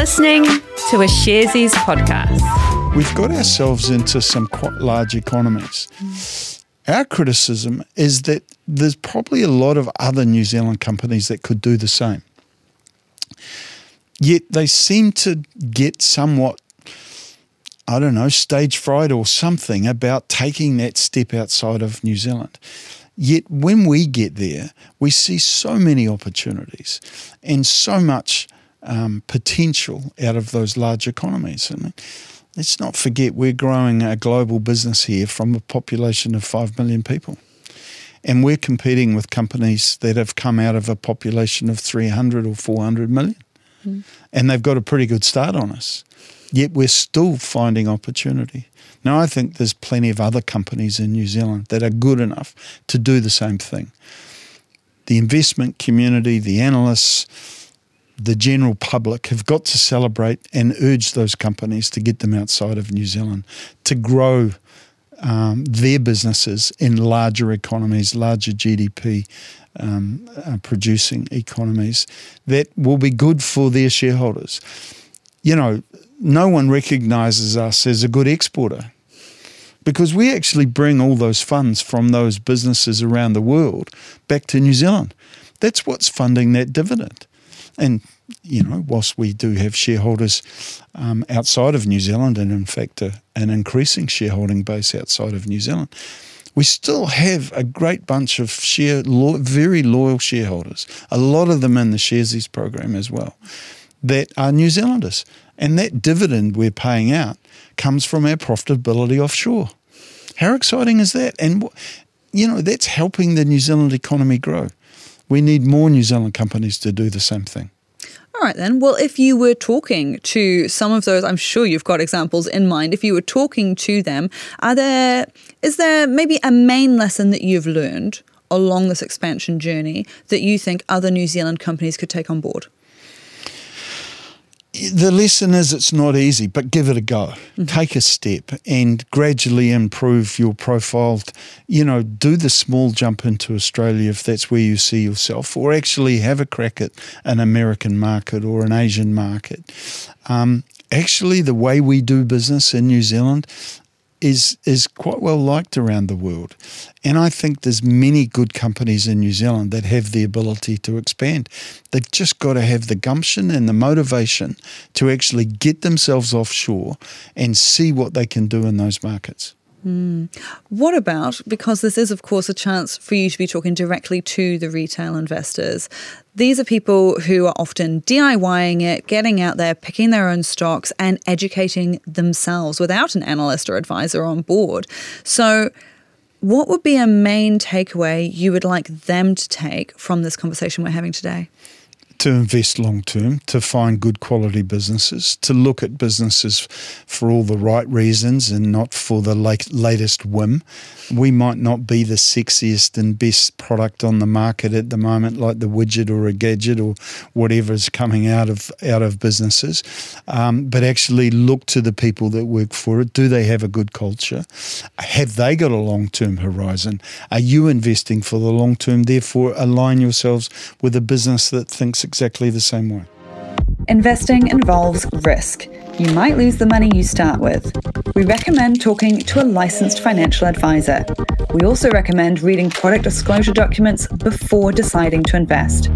listening to a Sharesies podcast. We've got ourselves into some quite large economies. Our criticism is that there's probably a lot of other New Zealand companies that could do the same. Yet they seem to get somewhat, I don't know, stage fright or something about taking that step outside of New Zealand. Yet when we get there, we see so many opportunities and so much um, potential out of those large economies. Let's not forget we're growing a global business here from a population of 5 million people. And we're competing with companies that have come out of a population of 300 or 400 million. Mm. And they've got a pretty good start on us. Yet we're still finding opportunity. Now, I think there's plenty of other companies in New Zealand that are good enough to do the same thing. The investment community, the analysts, the general public have got to celebrate and urge those companies to get them outside of New Zealand to grow um, their businesses in larger economies, larger GDP um, uh, producing economies that will be good for their shareholders. You know, no one recognizes us as a good exporter because we actually bring all those funds from those businesses around the world back to New Zealand. That's what's funding that dividend. And, you know, whilst we do have shareholders um, outside of New Zealand and, in fact, a, an increasing shareholding base outside of New Zealand, we still have a great bunch of share, lo- very loyal shareholders, a lot of them in the Sharesies program as well, that are New Zealanders. And that dividend we're paying out comes from our profitability offshore. How exciting is that? And, you know, that's helping the New Zealand economy grow. We need more New Zealand companies to do the same thing. All right, then. Well, if you were talking to some of those, I'm sure you've got examples in mind. If you were talking to them, are there is there maybe a main lesson that you've learned along this expansion journey that you think other New Zealand companies could take on board? The lesson is it's not easy, but give it a go. Mm-hmm. Take a step and gradually improve your profile. You know, do the small jump into Australia if that's where you see yourself, or actually have a crack at an American market or an Asian market. Um, actually, the way we do business in New Zealand is is quite well liked around the world. And I think there's many good companies in New Zealand that have the ability to expand. They've just got to have the gumption and the motivation to actually get themselves offshore and see what they can do in those markets. Mm. What about, because this is, of course, a chance for you to be talking directly to the retail investors, these are people who are often DIYing it, getting out there, picking their own stocks, and educating themselves without an analyst or advisor on board. So, what would be a main takeaway you would like them to take from this conversation we're having today? To invest long term, to find good quality businesses, to look at businesses for all the right reasons and not for the late, latest whim. We might not be the sexiest and best product on the market at the moment, like the widget or a gadget or whatever is coming out of out of businesses, um, but actually look to the people that work for it. Do they have a good culture? Have they got a long term horizon? Are you investing for the long term? Therefore, align yourselves with a business that thinks exactly the same way. Investing involves risk. You might lose the money you start with. We recommend talking to a licensed financial advisor. We also recommend reading product disclosure documents before deciding to invest.